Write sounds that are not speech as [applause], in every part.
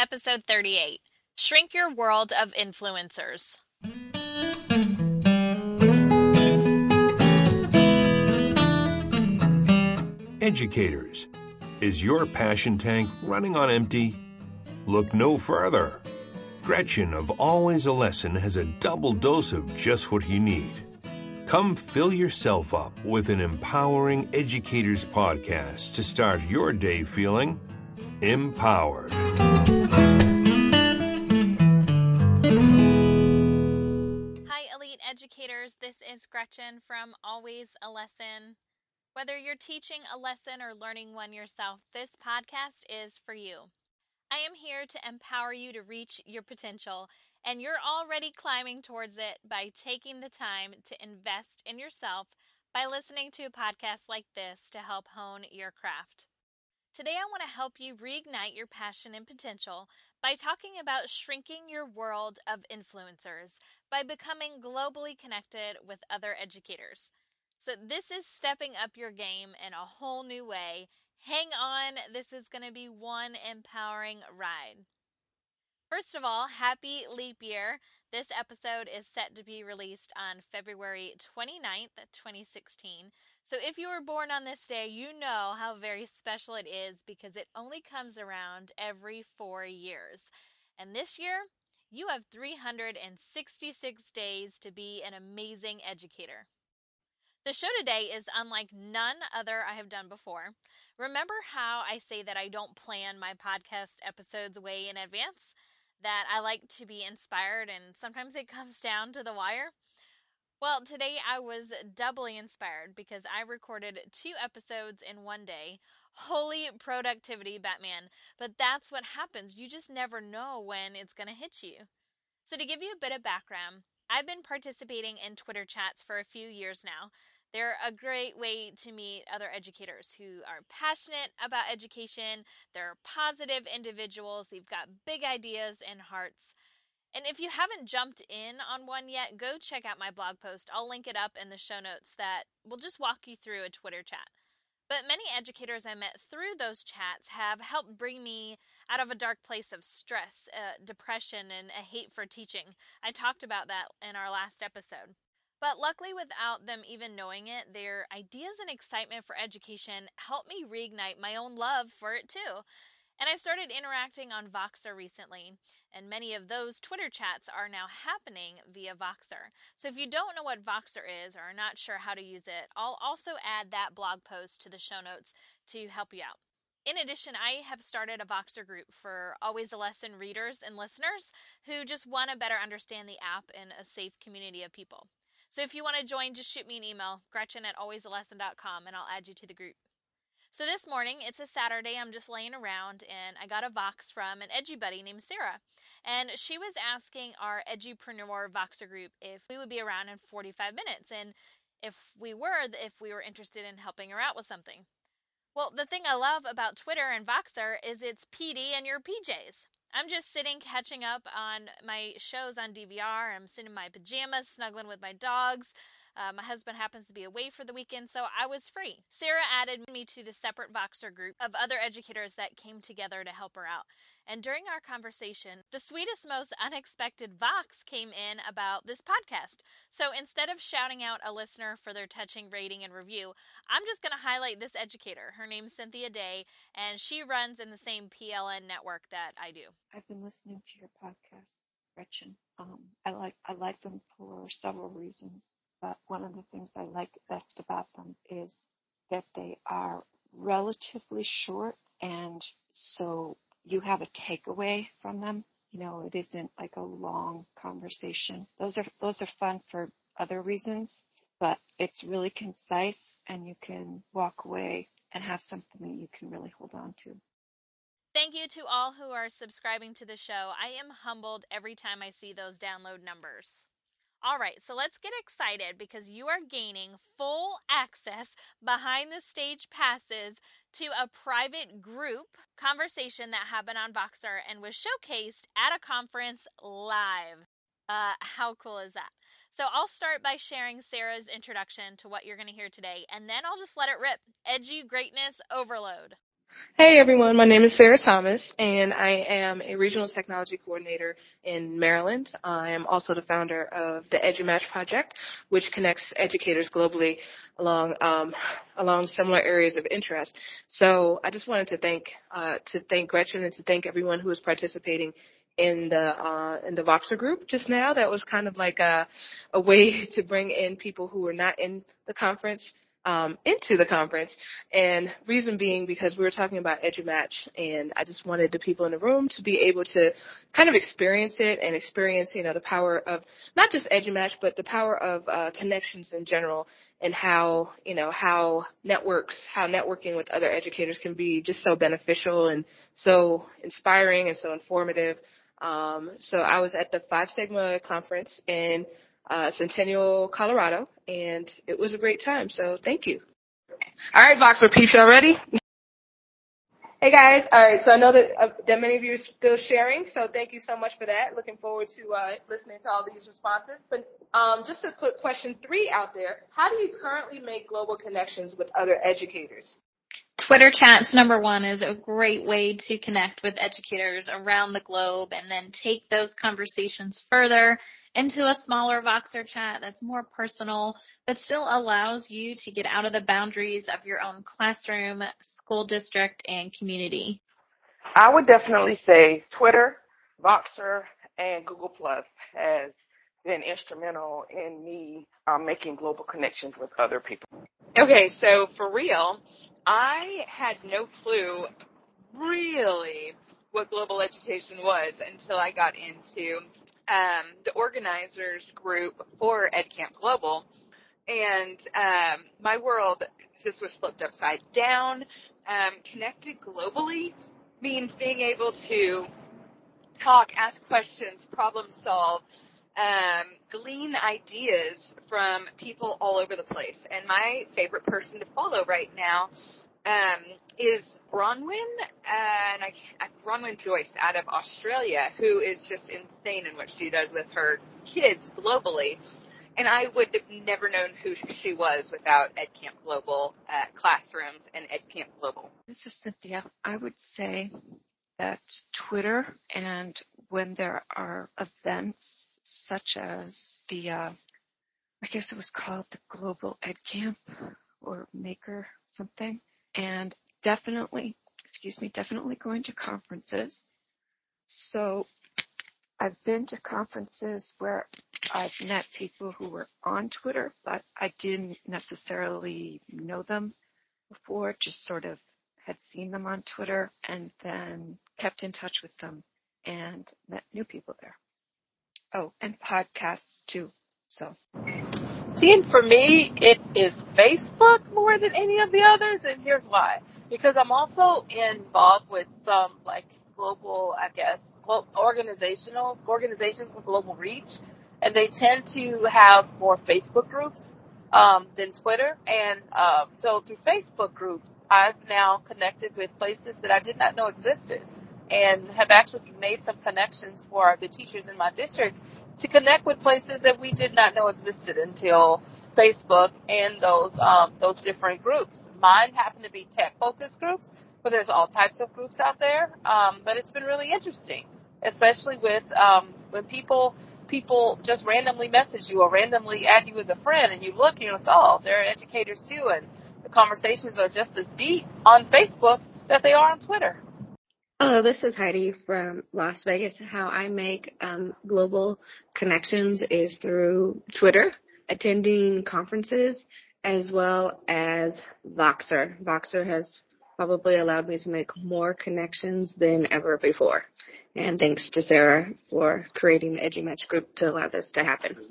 Episode 38 Shrink Your World of Influencers. Educators, is your passion tank running on empty? Look no further. Gretchen of Always a Lesson has a double dose of just what you need. Come fill yourself up with an empowering educators podcast to start your day feeling empowered. Hi, Elite Educators. This is Gretchen from Always a Lesson. Whether you're teaching a lesson or learning one yourself, this podcast is for you. I am here to empower you to reach your potential, and you're already climbing towards it by taking the time to invest in yourself by listening to a podcast like this to help hone your craft. Today, I want to help you reignite your passion and potential by talking about shrinking your world of influencers by becoming globally connected with other educators. So, this is stepping up your game in a whole new way. Hang on, this is going to be one empowering ride. First of all, happy leap year. This episode is set to be released on February 29th, 2016. So if you were born on this day, you know how very special it is because it only comes around every four years. And this year, you have 366 days to be an amazing educator. The show today is unlike none other I have done before. Remember how I say that I don't plan my podcast episodes way in advance? That I like to be inspired, and sometimes it [laughs] comes down to the wire. Well, today I was doubly inspired because I recorded two episodes in one day. Holy productivity, Batman. But that's what happens. You just never know when it's going to hit you. So, to give you a bit of background, I've been participating in Twitter chats for a few years now. They're a great way to meet other educators who are passionate about education. They're positive individuals. They've got big ideas and hearts. And if you haven't jumped in on one yet, go check out my blog post. I'll link it up in the show notes that will just walk you through a Twitter chat. But many educators I met through those chats have helped bring me out of a dark place of stress, uh, depression, and a hate for teaching. I talked about that in our last episode. But luckily, without them even knowing it, their ideas and excitement for education helped me reignite my own love for it too. And I started interacting on Voxer recently, and many of those Twitter chats are now happening via Voxer. So if you don't know what Voxer is or are not sure how to use it, I'll also add that blog post to the show notes to help you out. In addition, I have started a Voxer group for Always a Lesson readers and listeners who just want to better understand the app in a safe community of people. So if you want to join, just shoot me an email, gretchen at alwaysalesson.com, and I'll add you to the group. So this morning, it's a Saturday, I'm just laying around, and I got a Vox from an Edgy buddy named Sarah. And she was asking our Edupreneur Voxer group if we would be around in 45 minutes, and if we were, if we were interested in helping her out with something. Well, the thing I love about Twitter and Voxer is it's PD and your PJs. I'm just sitting catching up on my shows on DVR. I'm sitting in my pajamas, snuggling with my dogs. Uh, my husband happens to be away for the weekend, so I was free. Sarah added me to the separate Voxer group of other educators that came together to help her out. And during our conversation, the sweetest, most unexpected Vox came in about this podcast. So instead of shouting out a listener for their touching rating and review, I'm just going to highlight this educator. Her name's Cynthia Day, and she runs in the same PLN network that I do. I've been listening to your podcast, Gretchen. Um, I like I like them for several reasons but one of the things I like best about them is that they are relatively short and so you have a takeaway from them. You know, it isn't like a long conversation. Those are those are fun for other reasons, but it's really concise and you can walk away and have something that you can really hold on to. Thank you to all who are subscribing to the show. I am humbled every time I see those download numbers. All right, so let's get excited because you are gaining full access behind the stage passes to a private group conversation that happened on Voxer and was showcased at a conference live. Uh, how cool is that? So I'll start by sharing Sarah's introduction to what you're going to hear today, and then I'll just let it rip. Edgy greatness overload. Hey everyone, my name is Sarah Thomas and I am a regional technology coordinator in Maryland. I am also the founder of the EduMatch project, which connects educators globally along um, along similar areas of interest. So I just wanted to thank uh, to thank Gretchen and to thank everyone who is participating in the uh, in the Voxer group just now. That was kind of like a a way [laughs] to bring in people who were not in the conference um, into the conference. And reason being because we were talking about EduMatch, and I just wanted the people in the room to be able to kind of experience it and experience, you know, the power of not just EduMatch, but the power of uh, connections in general, and how, you know, how networks, how networking with other educators can be just so beneficial and so inspiring and so informative. Um, so I was at the Five Sigma conference and uh, Centennial, Colorado, and it was a great time. So thank you. All right, Voxer peeps, y'all ready? Hey guys, all right. So I know that uh, that many of you are still sharing, so thank you so much for that. Looking forward to uh, listening to all these responses. But um, just to put question three out there: How do you currently make global connections with other educators? Twitter chats number one is a great way to connect with educators around the globe and then take those conversations further into a smaller Voxer chat that's more personal, but still allows you to get out of the boundaries of your own classroom, school district, and community? I would definitely say Twitter, Voxer, and Google Plus has been instrumental in me um, making global connections with other people. Okay, so for real, I had no clue really what global education was until I got into um, the organizers group for EdCamp Global, and um, my world this was flipped upside down. Um, connected globally means being able to talk, ask questions, problem solve, um, glean ideas from people all over the place. And my favorite person to follow right now um, is Bronwyn, and I, Bronwyn Joyce out of Australia, who is just insane in what she does with her kids globally. And I would have never known who she was without EdCamp Global uh, classrooms and EdCamp Global. This is Cynthia. I would say that Twitter and when there are events such as the, uh, I guess it was called the Global EdCamp or Maker something, and definitely, excuse me, definitely going to conferences. So I've been to conferences where I've met people who were on Twitter, but I didn't necessarily know them before, just sort of had seen them on Twitter and then kept in touch with them and met new people there. Oh, and podcasts too. So See, for me, it is Facebook more than any of the others, and here's why. Because I'm also involved with some like global, I guess, organizational organizations with global reach, and they tend to have more Facebook groups um, than Twitter. And um, so through Facebook groups, I've now connected with places that I did not know existed, and have actually made some connections for the teachers in my district to connect with places that we did not know existed until Facebook and those um, those different groups. Mine happen to be tech focused groups, but there's all types of groups out there. Um, but it's been really interesting, especially with um, when people people just randomly message you or randomly add you as a friend, and you look and you're like, oh, they're educators too, and the conversations are just as deep on Facebook that they are on Twitter. Hello, this is Heidi from Las Vegas. How I make um, global connections is through Twitter, attending conferences, as well as Voxer. Voxer has probably allowed me to make more connections than ever before. And thanks to Sarah for creating the EduMatch group to allow this to happen.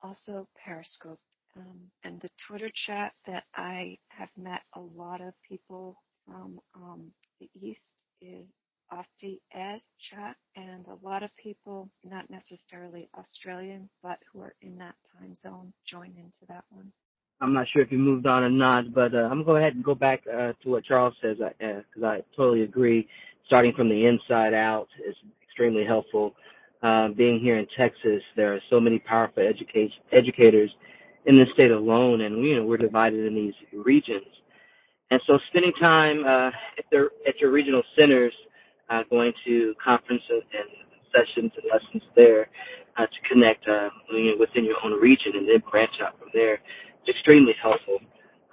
Also, Periscope um, and the Twitter chat that I have met a lot of people from um, the East is Aussie Ed chat, and a lot of people, not necessarily Australian, but who are in that time zone, join into that one. I'm not sure if you moved on or not, but uh, I'm gonna go ahead and go back uh, to what Charles says because uh, I totally agree. Starting from the inside out is extremely helpful. Uh, being here in Texas, there are so many powerful educators in the state alone, and you know we're divided in these regions And so spending time uh, at, their, at your regional centers, uh, going to conferences and sessions and lessons there uh, to connect uh, within your own region and then branch out from there. It's extremely helpful.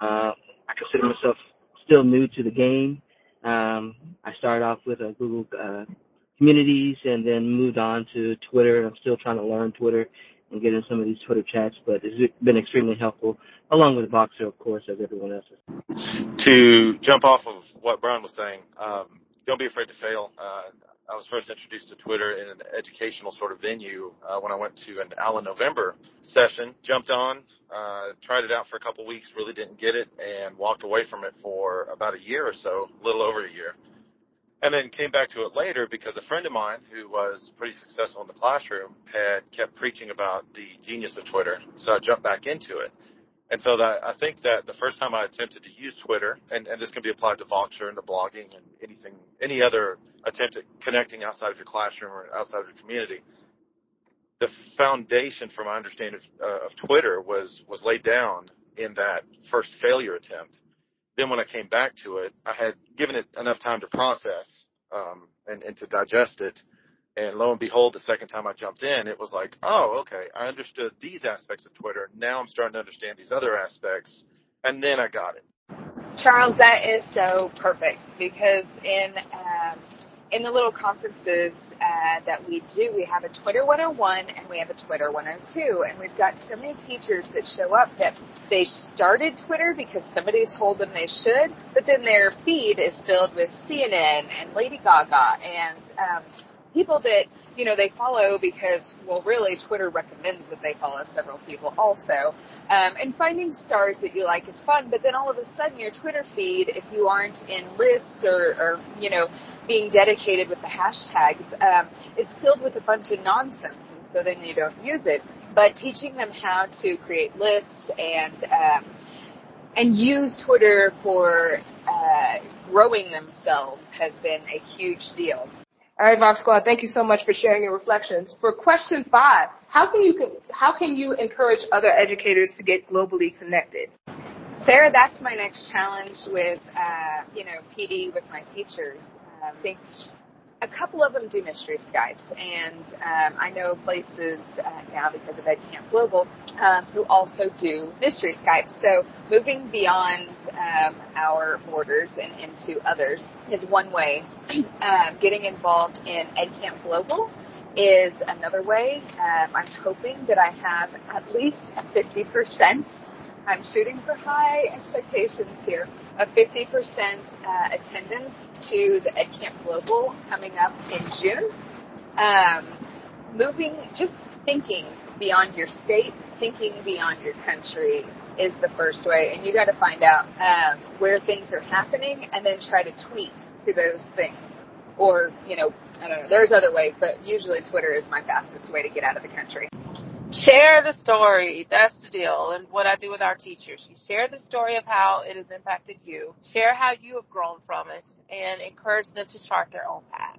Uh, I consider myself still new to the game. Um, I started off with Google uh, Communities and then moved on to Twitter. I'm still trying to learn Twitter and get in some of these Twitter chats, but it's been extremely helpful, along with Voxer, of course, as everyone else. To jump off of what Brian was saying, um, don't be afraid to fail. Uh, I was first introduced to Twitter in an educational sort of venue uh, when I went to an Alan November session. Jumped on, uh, tried it out for a couple weeks, really didn't get it, and walked away from it for about a year or so, a little over a year. And then came back to it later because a friend of mine who was pretty successful in the classroom had kept preaching about the genius of Twitter. So I jumped back into it. And so that I think that the first time I attempted to use Twitter, and, and this can be applied to Voxer and to blogging and anything, any other attempt at connecting outside of your classroom or outside of your community, the foundation for my understanding of, uh, of Twitter was was laid down in that first failure attempt. Then when I came back to it, I had given it enough time to process um, and, and to digest it and lo and behold, the second time I jumped in, it was like, oh, okay, I understood these aspects of Twitter. Now I'm starting to understand these other aspects. And then I got it. Charles, that is so perfect because in um, in the little conferences uh, that we do, we have a Twitter 101 and we have a Twitter 102, and we've got so many teachers that show up that they started Twitter because somebody told them they should, but then their feed is filled with CNN and Lady Gaga and um, people that you know they follow because well really Twitter recommends that they follow several people also. Um, and finding stars that you like is fun, but then all of a sudden your Twitter feed, if you aren't in lists or, or you know being dedicated with the hashtags, um, is filled with a bunch of nonsense, and so then you don't use it. But teaching them how to create lists and um, and use Twitter for uh, growing themselves has been a huge deal. All right, Vox Squad, thank you so much for sharing your reflections. For question five, how can you how can you encourage other educators to get globally connected? Sarah, that's my next challenge with uh, you know PD with my teachers. Um, a couple of them do mystery Skypes, and um, I know places uh, now because of EdCamp Global um, who also do mystery Skypes. So moving beyond um, our borders and into others is one way. [clears throat] Um, getting involved in EdCamp Global is another way. Um, I'm hoping that I have at least 50% I'm shooting for high expectations here of 50% uh, attendance to the EdCamp Global coming up in June. Um, moving, just thinking beyond your state, thinking beyond your country is the first way, and you got to find out um, where things are happening and then try to tweet to those things. Or, you know, I don't know, there's other ways, but usually Twitter is my fastest way to get out of the country. Share the story. That's the deal. And what I do with our teachers. You share the story of how it has impacted you. Share how you have grown from it and encourage them to chart their own path.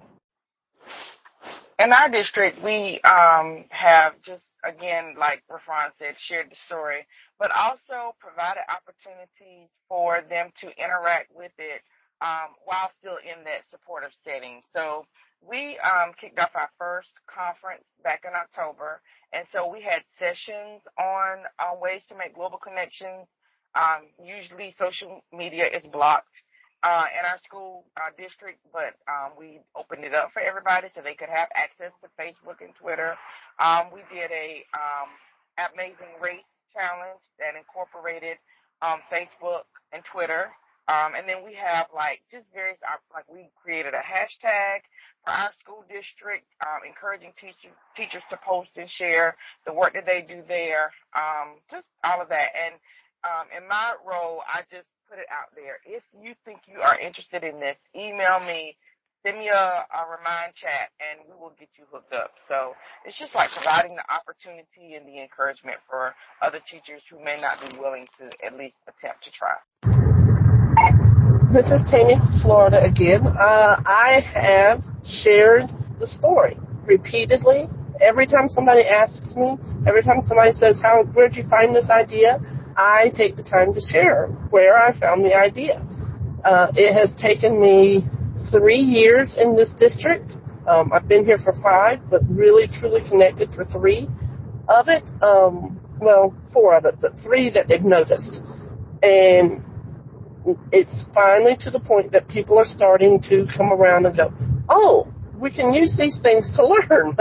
In our district, we um, have just, again, like Rafranz said, shared the story, but also provided opportunities for them to interact with it um, while still in that supportive setting. So we um, kicked off our first conference back in October, and so we had sessions on uh, ways to make global connections. Um, usually social media is blocked uh, in our school uh, district, but um, we opened it up for everybody so they could have access to Facebook and Twitter. Um, we did a um, Amazing Race challenge that incorporated um, Facebook and Twitter. Um, and then we have like just various, like we created a hashtag for our school district, um, encouraging teachers teachers to post and share the work that they do there, um, just all of that. And um, in my role, I just put it out there. If you think you are interested in this, email me, send me a, a remind chat, and we will get you hooked up. So it's just like providing the opportunity and the encouragement for other teachers who may not be willing to at least attempt to try. This is Tammy Florida again. Uh, I have shared the story repeatedly. Every time somebody asks me, every time somebody says, "How? Where'd you find this idea?" I take the time to share where I found the idea. Uh, it has taken me three years in this district. Um, I've been here for five, but really truly connected for three of it. Um, well, four of it, but three that they've noticed. And it's finally to the point that people are starting to come around and go, oh, we can use these things to [laughs] learn.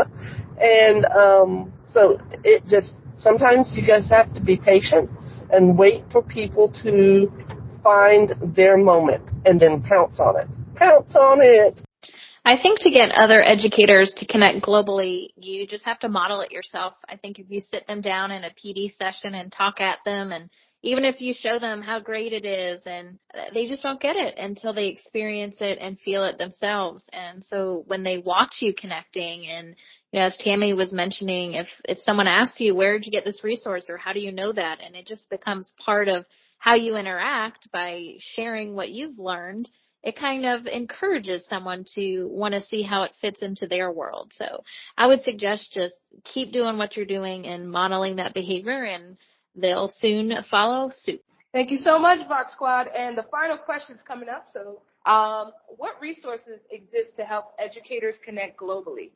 and um, so it just sometimes you guys have to be patient and wait for people to find their moment and then pounce on it. Pounce on it. I think to get other educators to connect globally, you just have to model it yourself. I think if you sit them down in a PD session and talk at them and even if you show them how great it is and uh, they just don't get it until they experience it and feel it themselves. And so when they watch you connecting and you know, as Tammy was mentioning, if if someone asks you where did you get this resource or how do you know that, and it just becomes part of how you interact by sharing what you've learned, it kind of encourages someone to want to see how it fits into their world. So I would suggest just keep doing what you're doing and modeling that behavior and they'll soon follow suit. Thank you so much, Vox Squad. And the final question is coming up. So, um, what resources exist to help educators connect globally?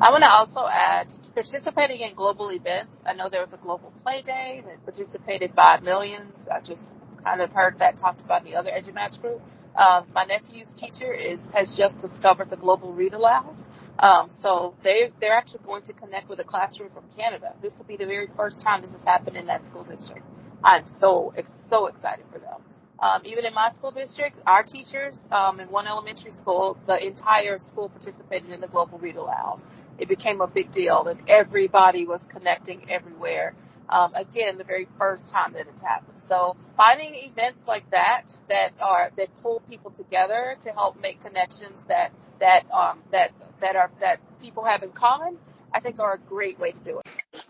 I want to also add participating in global events. I know there was a global play day that participated by millions. I just kind of heard that talked about in the other EduMatch group. Um, my nephew's teacher is has just discovered the global read aloud. Um, so they they're actually going to connect with a classroom from Canada. This will be the very first time this has happened in that school district. I'm so so excited for them. Um, even in my school district, our teachers um, in one elementary school, the entire school participated in the global read aloud. It became a big deal, and everybody was connecting everywhere. Um, again, the very first time that it's happened. So finding events like that that are that pull people together to help make connections that that um, that that are that people have in common, I think are a great way to do it.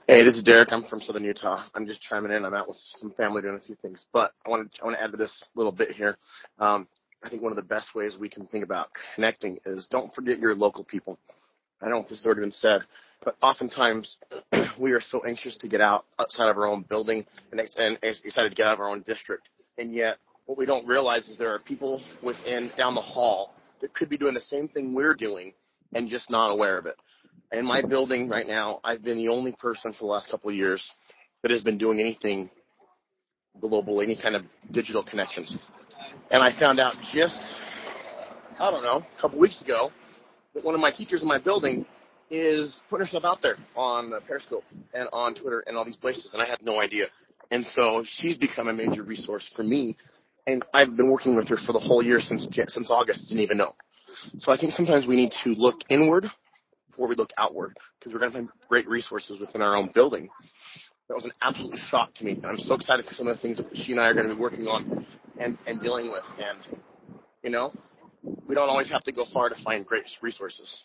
Hey, this is Derek. I'm from Southern Utah. I'm just chiming in. I'm out with some family doing a few things, but I want to I want to add to this little bit here. Um, I think one of the best ways we can think about connecting is don't forget your local people. I don't know if this has already been said, but oftentimes [clears throat] we are so anxious to get out outside of our own building and, and excited to get out of our own district. And yet, what we don't realize is there are people within down the hall that could be doing the same thing we're doing and just not aware of it. In my building right now, I've been the only person for the last couple of years that has been doing anything global, any kind of digital connections. And I found out just, I don't know, a couple weeks ago that one of my teachers in my building is putting herself out there on Periscope and on Twitter and all these places, and I had no idea. And so she's become a major resource for me, and I've been working with her for the whole year since since August. Didn't even know. So I think sometimes we need to look inward before we look outward, because we're going to find great resources within our own building. That was an absolute shock to me. I'm so excited for some of the things that she and I are going to be working on and, and dealing with. And, you know, we don't always have to go far to find great resources.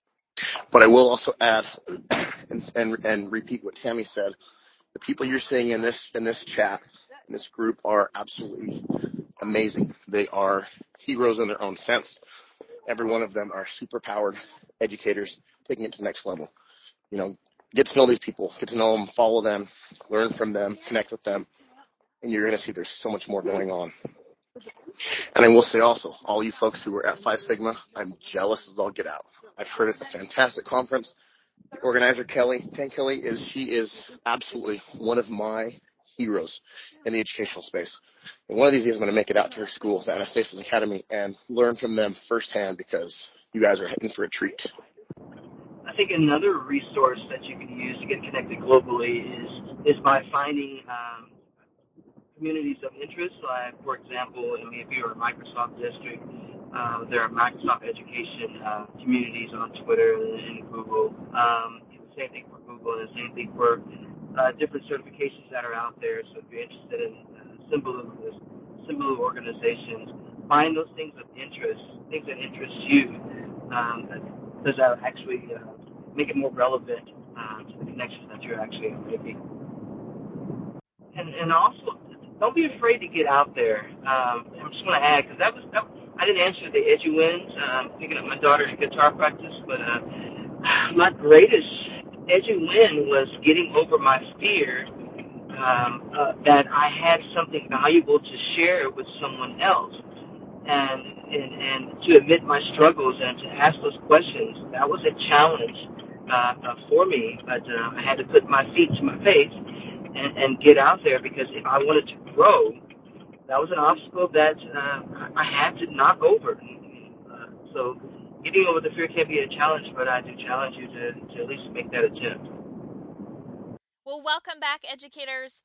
But I will also add [coughs] and, and, and repeat what Tammy said. The people you're seeing in this in this chat, in this group, are absolutely amazing. They are heroes in their own sense. Every one of them are super powered educators taking it to the next level. You know, get to know these people, get to know them, follow them, learn from them, connect with them, and you're going to see there's so much more going on. And I will say also, all you folks who were at Five Sigma, I'm jealous as all get out. I've heard it's a fantastic conference. The organizer Kelly, Tenkely, is she is absolutely one of my heroes in the educational space. And one of these days I'm going to make it out to her school, the Anastasis Academy, and learn from them firsthand because you guys are heading for a treat. I think another resource that you can use to get connected globally is is by finding um, communities of interest. Like, for example, I mean, if you're a Microsoft district, uh, there are Microsoft education uh, communities on Twitter and Google. Um, the same thing for Google, and the same thing for uh, different certifications that are out there. So if you're interested in uh, similar similar organizations, find those things of interest, things that interest you, um, because that actually uh, make it more relevant uh, to the connections that you're actually making. And and also don't be afraid to get out there. Um, I'm just going to add because that was that, I didn't answer the EduWins. Um, picking up my daughter's guitar practice, but uh, [sighs] my greatest EduWin was getting over my fear um, uh, that I had something valuable to share with someone else. and, and, and to admit my struggles and to ask those questions, that was a challenge uh, uh, for me. But uh, I had to put my feet to my face and, and get out there because if I wanted to grow, that was an obstacle that uh, I had to knock over. Uh, so getting over the fear can be a challenge, but I do challenge you to, to at least make that attempt. Well, welcome back, educators.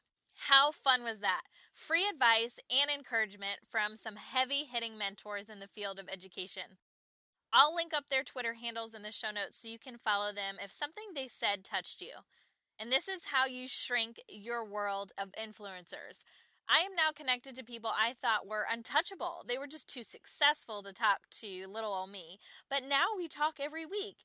How fun was that? Free advice and encouragement from some heavy hitting mentors in the field of education. I'll link up their Twitter handles in the show notes so you can follow them if something they said touched you. And this is how you shrink your world of influencers. I am now connected to people I thought were untouchable. They were just too successful to talk to little old me. But now we talk every week.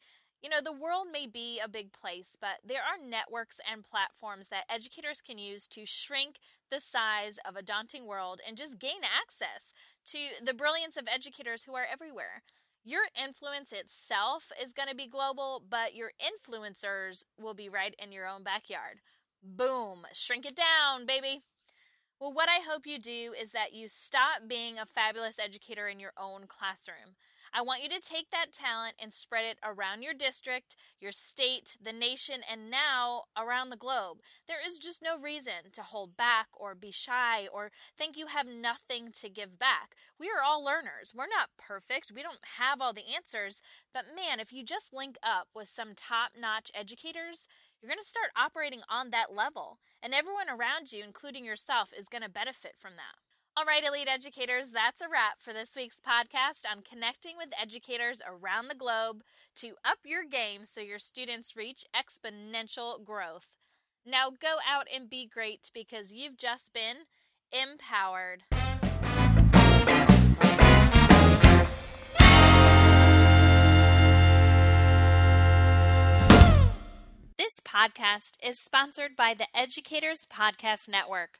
You know, the world may be a big place, but there are networks and platforms that educators can use to shrink the size of a daunting world and just gain access to the brilliance of educators who are everywhere. Your influence itself is going to be global, but your influencers will be right in your own backyard. Boom, shrink it down, baby. Well, what I hope you do is that you stop being a fabulous educator in your own classroom. I want you to take that talent and spread it around your district, your state, the nation, and now around the globe. There is just no reason to hold back or be shy or think you have nothing to give back. We are all learners. We're not perfect. We don't have all the answers. But man, if you just link up with some top notch educators, you're going to start operating on that level. And everyone around you, including yourself, is going to benefit from that. All right, elite educators, that's a wrap for this week's podcast on connecting with educators around the globe to up your game so your students reach exponential growth. Now go out and be great because you've just been empowered. This podcast is sponsored by the Educators Podcast Network